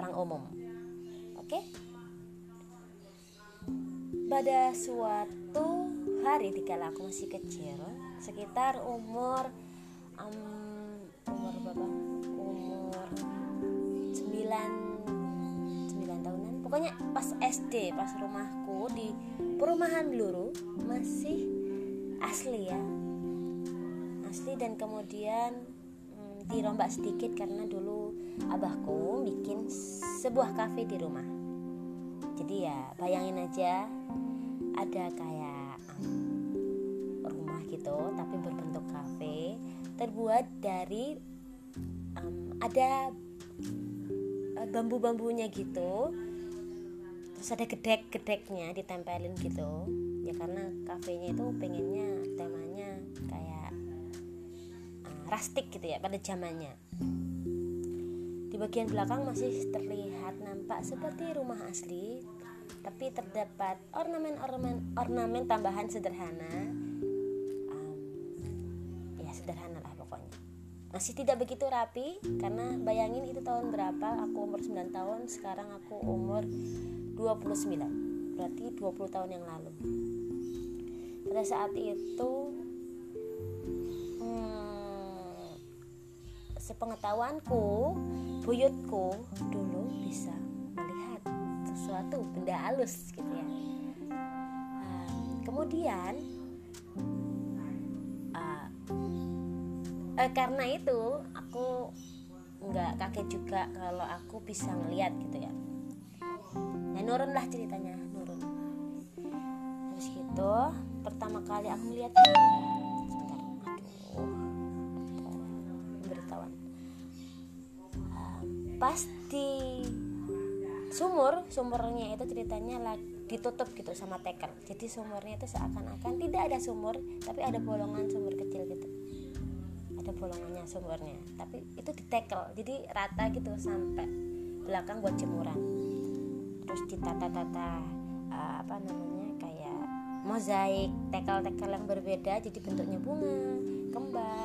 orang umum. Oke? Pada suatu hari dikala aku masih kecil sekitar umur um, umur berapa? Umur 9 9 tahunan. Pokoknya pas SD pas rumahku di perumahan Bluru masih asli ya. Asli dan kemudian dirombak sedikit karena dulu abahku bikin sebuah kafe di rumah. Jadi ya bayangin aja ada kayak um, rumah gitu tapi berbentuk kafe terbuat dari um, ada uh, bambu-bambunya gitu. Terus ada gedek-gedeknya ditempelin gitu. Ya karena kafenya itu pengennya rustic gitu ya pada zamannya. Di bagian belakang masih terlihat nampak seperti rumah asli tapi terdapat ornamen-ornamen ornamen tambahan sederhana. Um, ya sederhana lah pokoknya. Masih tidak begitu rapi karena bayangin itu tahun berapa? Aku umur 9 tahun sekarang aku umur 29 berarti 20 tahun yang lalu. Pada saat itu sepengetahuanku buyutku dulu bisa melihat sesuatu benda halus gitu ya. Uh, kemudian uh, uh, karena itu aku nggak kaget juga kalau aku bisa ngeliat gitu ya. Nah nurun lah ceritanya nurun. Terus gitu pertama kali aku melihat pas di sumur sumurnya itu ceritanya ditutup gitu sama tekel jadi sumurnya itu seakan-akan tidak ada sumur tapi ada bolongan sumur kecil gitu. Ada bolongannya sumurnya tapi itu ditekel. Jadi rata gitu sampai belakang buat jemuran. Terus ditata-tata uh, apa namanya kayak mozaik tekel-tekel yang berbeda jadi bentuknya bunga kembang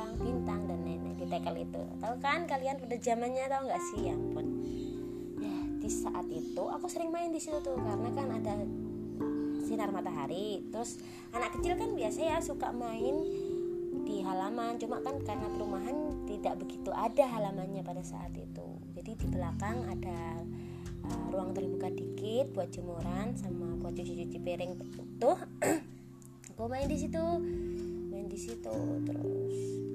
tekel itu. Tahu kan kalian pada zamannya tahu nggak sih? Ya pun ya di saat itu aku sering main di situ tuh karena kan ada sinar matahari. Terus anak kecil kan biasa ya suka main di halaman. Cuma kan karena perumahan tidak begitu ada halamannya pada saat itu. Jadi di belakang ada uh, ruang terbuka dikit buat jemuran sama buat cuci-cuci piring. Tuh aku main di situ. Di situ terus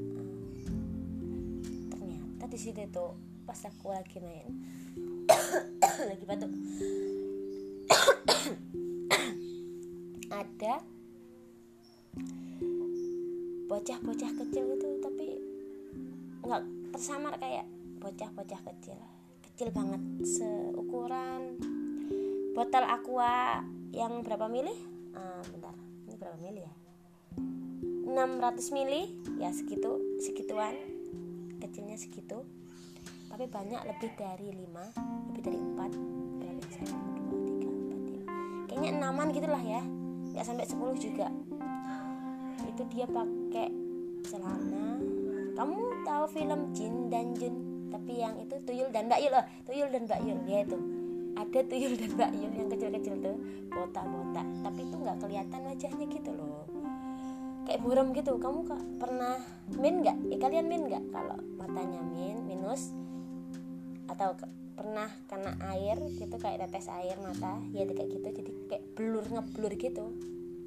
di situ tuh pas aku lagi main. Lagi batuk. Ada bocah-bocah kecil gitu tapi nggak tersamar kayak bocah-bocah kecil. Kecil banget seukuran. Botol aqua yang berapa mili? Uh, bentar. Ini berapa mili ya? 600 mili ya segitu segituan kecilnya segitu. Tapi banyak lebih dari 5 lebih dari 4 berapa ya 1 2 3 4 5 kayaknya 6an gitulah ya. Nggak sampai 10 juga. Itu dia pakai celana. Kamu tahu film Jin dan Jun? Tapi yang itu tuyul dan Mbak Yul oh, tuyul dan Mbak Yul ya itu. Ada tuyul dan Mbak Yul yang kecil-kecil tuh. Botak-botak. Tapi itu nggak kelihatan wajahnya gitu loh kayak buram gitu. Kamu kak pernah min nggak? Ya kalian min nggak kalau matanya min minus? Atau ke, pernah kena air gitu kayak tetes air mata? Ya kayak gitu. Jadi kayak blur ngeblur gitu.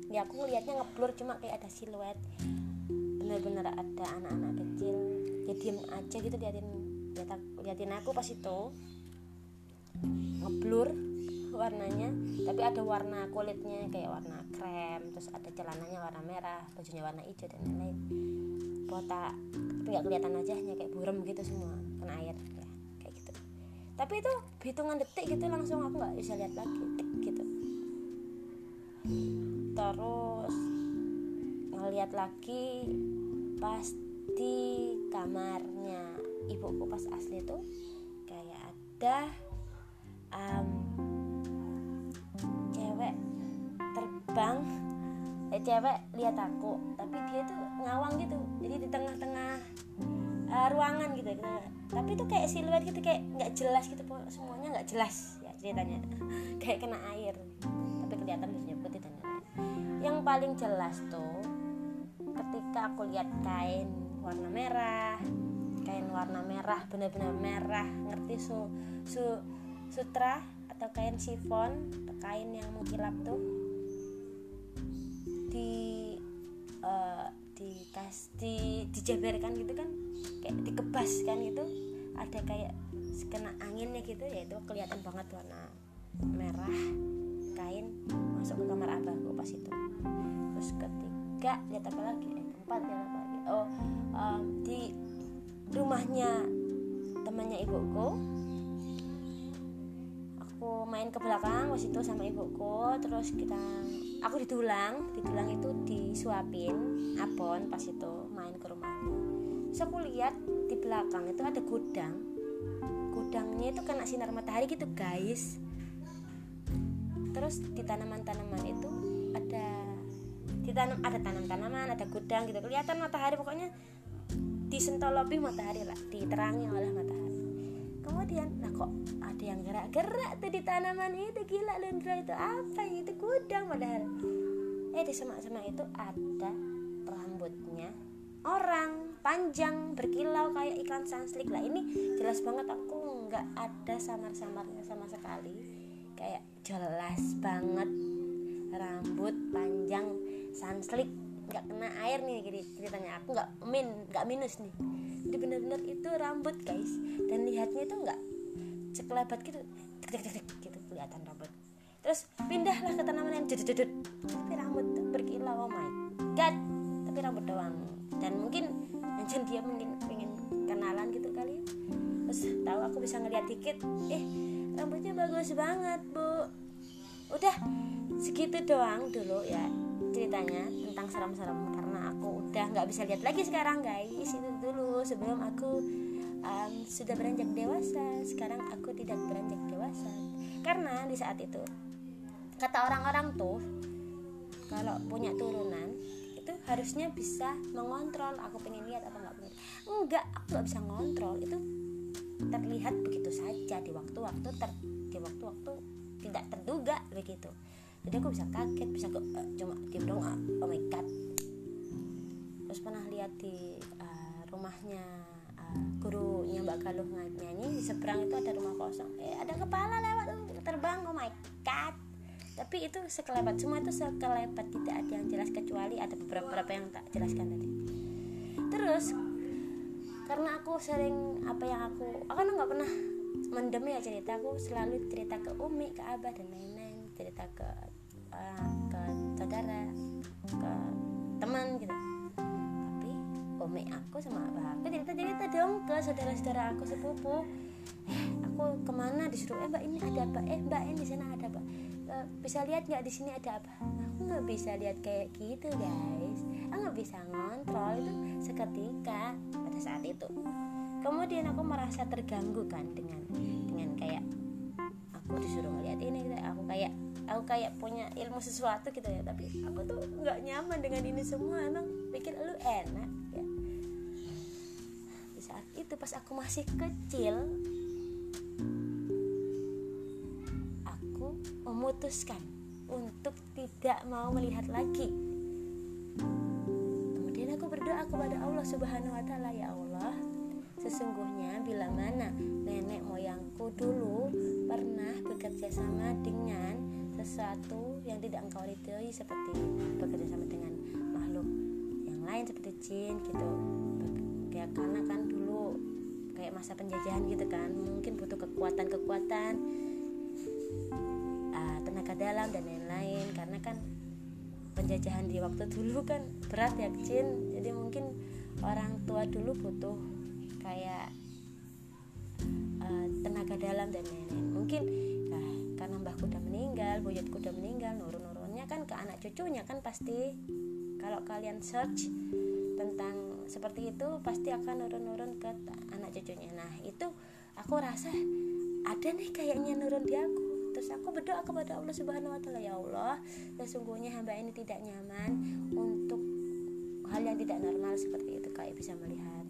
Ya aku ngelihatnya ngeblur cuma kayak ada siluet. Bener-bener ada anak-anak kecil. Ya diem aja gitu liatin liatin aku pas itu. Ngeblur warnanya tapi ada warna kulitnya kayak warna krem terus ada celananya warna merah bajunya warna hijau dan lain-lain. Botak tapi nggak kelihatan wajahnya kayak burem gitu semua kena air ya kayak gitu. Tapi itu hitungan detik gitu langsung aku nggak bisa lihat lagi gitu. Terus ngeliat lagi pas di kamarnya ibuku pas asli tuh kayak ada um, bang eh, cewek lihat aku tapi dia tuh ngawang gitu jadi di tengah-tengah uh, ruangan gitu, gitu tapi itu kayak siluet gitu kayak nggak jelas gitu semuanya nggak jelas ya ceritanya. Kayak kena air tapi kelihatan biasanya putih dan yang paling jelas tuh ketika aku lihat kain warna merah kain warna merah benar-benar merah ngerti su su sutra atau kain chiffon kain yang mengkilap tuh di uh, dikas di dijabarkan gitu kan kayak dikebas kan gitu. Ada kayak kena anginnya gitu ya itu kelihatan banget warna merah kain masuk ke kamar abahku pas itu. Terus ketiga lihat apa lagi? Eh, keempat lihat apa lagi? Oh um, di rumahnya temannya ibuku aku main ke belakang pas itu sama ibuku terus kita aku ditulang ditulang itu disuapin apon pas itu main ke rumahnya terus aku lihat di belakang itu ada gudang. Gudangnya itu kena sinar matahari gitu guys. Terus di tanaman-tanaman itu ada ditanam ada tanam-tanaman ada gudang gitu. Kelihatan matahari pokoknya disentolopi matahari lah diterangi oleh matahari kemudian nah kok ada yang gerak-gerak tuh di tanaman itu? Gila Lendra itu apa itu gudang padahal. Eh di semak-semak itu ada rambutnya. Orang panjang berkilau kayak ikan sanslik. Lah ini jelas banget aku nggak ada samar-samarnya sama sekali. Kayak jelas banget. Rambut panjang sunslick nggak kena air nih ceritanya. Aku nggak min nggak minus nih jadi bener-bener itu rambut guys. Dan lihatnya itu nggak sekelebat gitu. Gitu kelihatan rambut. Terus pindahlah ke tanaman yang judut tapi rambut tuh berkilau oh my god. Tapi rambut doang. Dan mungkin anjir dia mungkin pengen kenalan gitu kali. Terus tahu aku bisa ngeliat dikit. Eh rambutnya bagus banget bu. Udah segitu doang dulu ya ceritanya tentang serem-serem karena aku udah nggak bisa lihat lagi sekarang guys. Itu sebelum aku um, sudah beranjak dewasa. Sekarang aku tidak beranjak dewasa. Karena di saat itu kata orang-orang tuh kalau punya turunan itu harusnya bisa mengontrol aku pengen lihat apa nggak pengen. Enggak aku nggak bisa ngontrol. Itu terlihat begitu saja di waktu-waktu ter di waktu-waktu tidak terduga begitu. Jadi aku bisa kaget bisa ke, uh, cuma diam dong uh, oh my god. Terus pernah lihat di rumahnya uh, gurunya Mbak Galuh nyanyi di seberang itu ada rumah kosong. Eh ada kepala lewat terbang oh my god. Tapi itu sekelebat semua itu sekelebat tidak ada yang jelas kecuali ada beberapa beberapa yang tak jelaskan tadi. Terus karena aku sering apa yang aku aku kan nggak pernah mendem ya cerita aku selalu cerita ke umi ke abah dan lain-lain cerita ke uh, ke saudara ke teman gitu umi aku sama abah aku. Cerita cerita dong ke saudara-saudara aku sepupu. Eh aku ke mana? Disuruh eh mbak ini ada apa? Eh mbak ini di sana ada apa? E, bisa lihat nggak di sini ada apa? Aku nggak bisa lihat kayak gitu guys. Aku nggak bisa ngontrol itu seketika pada saat itu. Kemudian aku merasa terganggu kan dengan dengan kayak aku disuruh ngeliat ini gitu. aku kayak aku kayak punya ilmu sesuatu gitu ya. Tapi aku tuh nggak nyaman dengan ini semua. Emang pikir lu enak itu pas aku masih kecil aku memutuskan untuk tidak mau melihat lagi. Kemudian aku berdoa kepada Allah Subhanahu wa taala ya Allah Sesungguhnya bila mana nenek moyangku dulu pernah bekerja sama dengan sesuatu yang tidak engkau ridhoi seperti bekerja sama dengan makhluk yang lain seperti jin gitu. Ya karena kan masa penjajahan gitu kan. Mungkin butuh kekuatan-kekuatan uh, tenaga dalam dan lain-lain. Karena kan penjajahan di waktu dulu kan berat ya jin jadi mungkin orang tua dulu butuh kayak uh, tenaga dalam dan lain-lain. Mungkin nah, karena mbahku udah meninggal buyutku udah meninggal nurun-nurunnya kan ke anak cucunya kan pasti. Kalau kalian search tentang seperti itu pasti akan nurun-nurun ke anak cucunya. Nah itu aku rasa ada nih kayaknya nurun di aku. Terus aku berdoa kepada Allah Subhanahu wa taala ya Allah sesungguhnya hamba ini tidak nyaman untuk hal yang tidak normal seperti itu kayak bisa melihat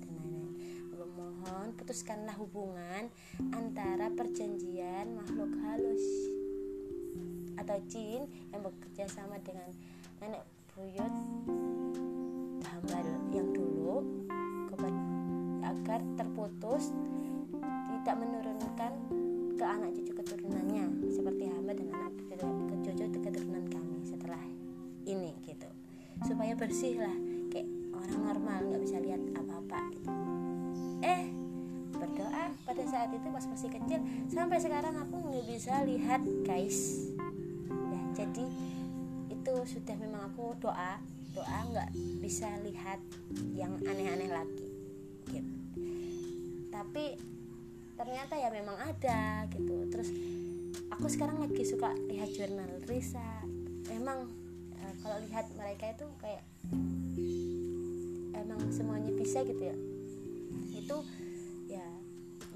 diputuskanlah hubungan antara perjanjian makhluk halus atau jin yang bekerja sama dengan nenek buyut hambal yang agar terputus tidak menurunkan ke anak cucu keturunannya seperti hamba dan anak cucu keturunan kami setelah ini gitu. Supaya bersih lah kayak orang normal nggak bisa lihat apa-apa gitu. Eh berdoa pada saat itu pas masih kecil sampai sekarang aku nggak bisa lihat guys. Ya jadi itu sudah memang aku doa doa nggak bisa lihat yang aneh-aneh lagi gitu tapi ternyata ya memang ada gitu. Terus aku sekarang lagi suka lihat jurnal Risa. Emang e, kalau lihat mereka itu kayak emang semuanya bisa gitu ya. Itu ya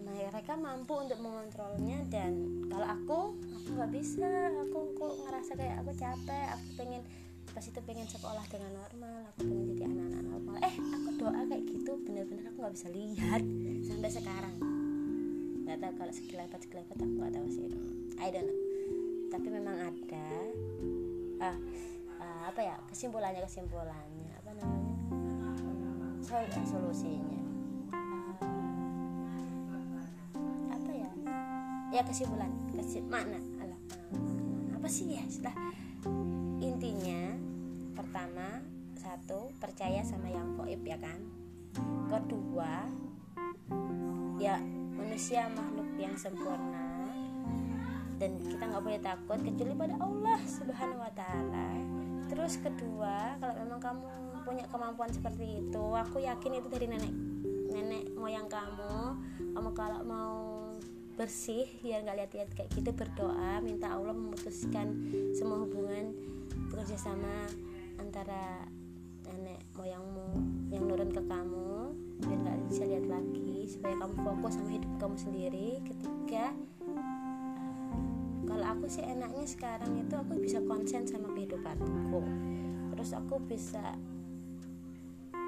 mereka mampu untuk mengontrolnya dan kalau aku aku nggak bisa. Aku kok ngerasa kayak aku capek aku pengen pas itu pengen sekolah dengan normal aku pengen jadi anak-anak normal. Eh aku doa kayak gitu bener-bener aku nggak bisa lihat sampai sekarang. Nggak tahu kalau sekilapat sekilapat aku nggak tahu sih. I don't know. Tapi memang ada ah, uh, apa ya kesimpulannya kesimpulannya apa namanya Sol solusinya. Uh, apa ya? Ya kesimpulan kesim makna alah apa sih ya sudah intinya pertama satu percaya sama yang goib ya kan kedua ya manusia makhluk yang sempurna. Dan kita nggak boleh takut kecuali pada Allah Subhanahu Wa Taala. Terus kedua kalau memang kamu punya kemampuan seperti itu aku yakin itu dari nenek nenek moyang kamu. Kamu kalau mau bersih biar nggak lihat-lihat kayak gitu berdoa minta Allah memutuskan semua hubungan bekerja sama antara nenek moyangmu yang nurun ke kamu biar nggak bisa lihat lagi supaya kamu fokus sama hidup kamu sendiri. Ketika kalau aku sih enaknya sekarang itu aku bisa konsen sama kehidupanku. Terus aku bisa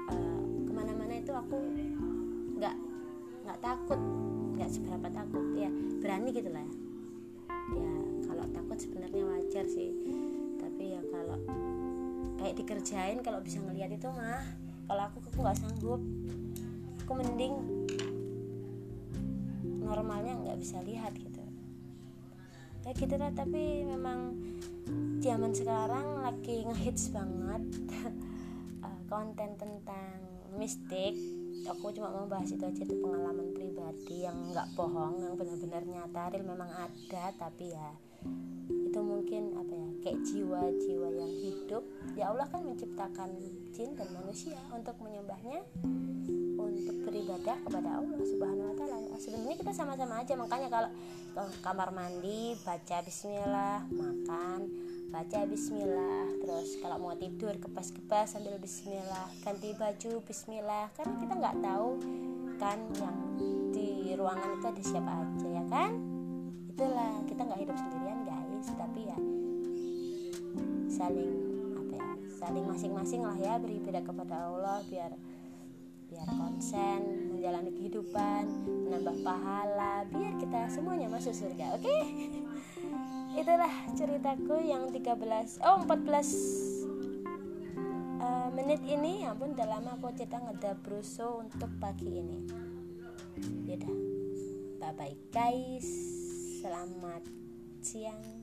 uh, ke mana-mana itu aku nggak nggak takut nggak seberapa takut ya berani gitu lah. Ya kalau takut sebenarnya wajar sih. Tapi ya kalau kayak dikerjain kalau bisa ngelihat itu mah kalau aku aku nggak sanggup. Aku mending normalnya nggak bisa lihat gitu. Ya gitu lah tapi memang zaman sekarang lagi ngehits banget. Eh, konten tentang mistik. Aku cuma mau bahas itu aja itu pengalaman pribadi yang nggak bohong yang benar-benar nyata real memang ada tapi ya itu mungkin apa kayak jiwa-jiwa yang hidup ya Allah kan menciptakan jin dan manusia untuk menyembahnya untuk beribadah kepada Allah Subhanahu wa taala. Sebenarnya kita sama-sama aja makanya kalau ke kamar mandi baca bismillah, makan baca bismillah, terus kalau mau tidur kepas-kepas sambil bismillah, ganti baju bismillah. Karena kita nggak tahu kan yang di ruangan itu ada siapa aja ya kan? Itulah kita nggak hidup sendirian guys, tapi ya saling apa ya saling masing-masing lah ya beribadah kepada Allah biar biar konsen menjalani kehidupan menambah pahala biar kita semuanya masuk surga oke? Okay? itulah ceritaku yang 13 oh 14 uh, menit ini. Ya ampun udah lama aku cerita ngedabruso untuk pagi ini. Yaudah bye bye guys. Selamat siang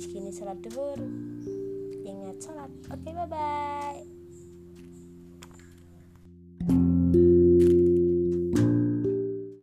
habis gini sholat duhur ingat sholat oke okay, bye bye